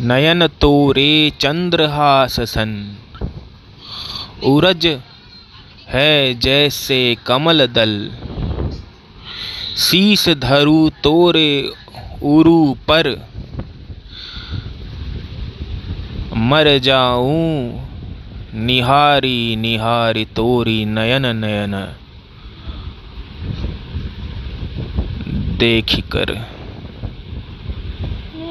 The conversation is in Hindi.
नयन तोरे चंद्रहास सन उरज है जैसे कमल दल। शीस धरु तोरे उरु पर। मर जाऊँ निहारी निहारी तोरी नयन नयन। देख कर।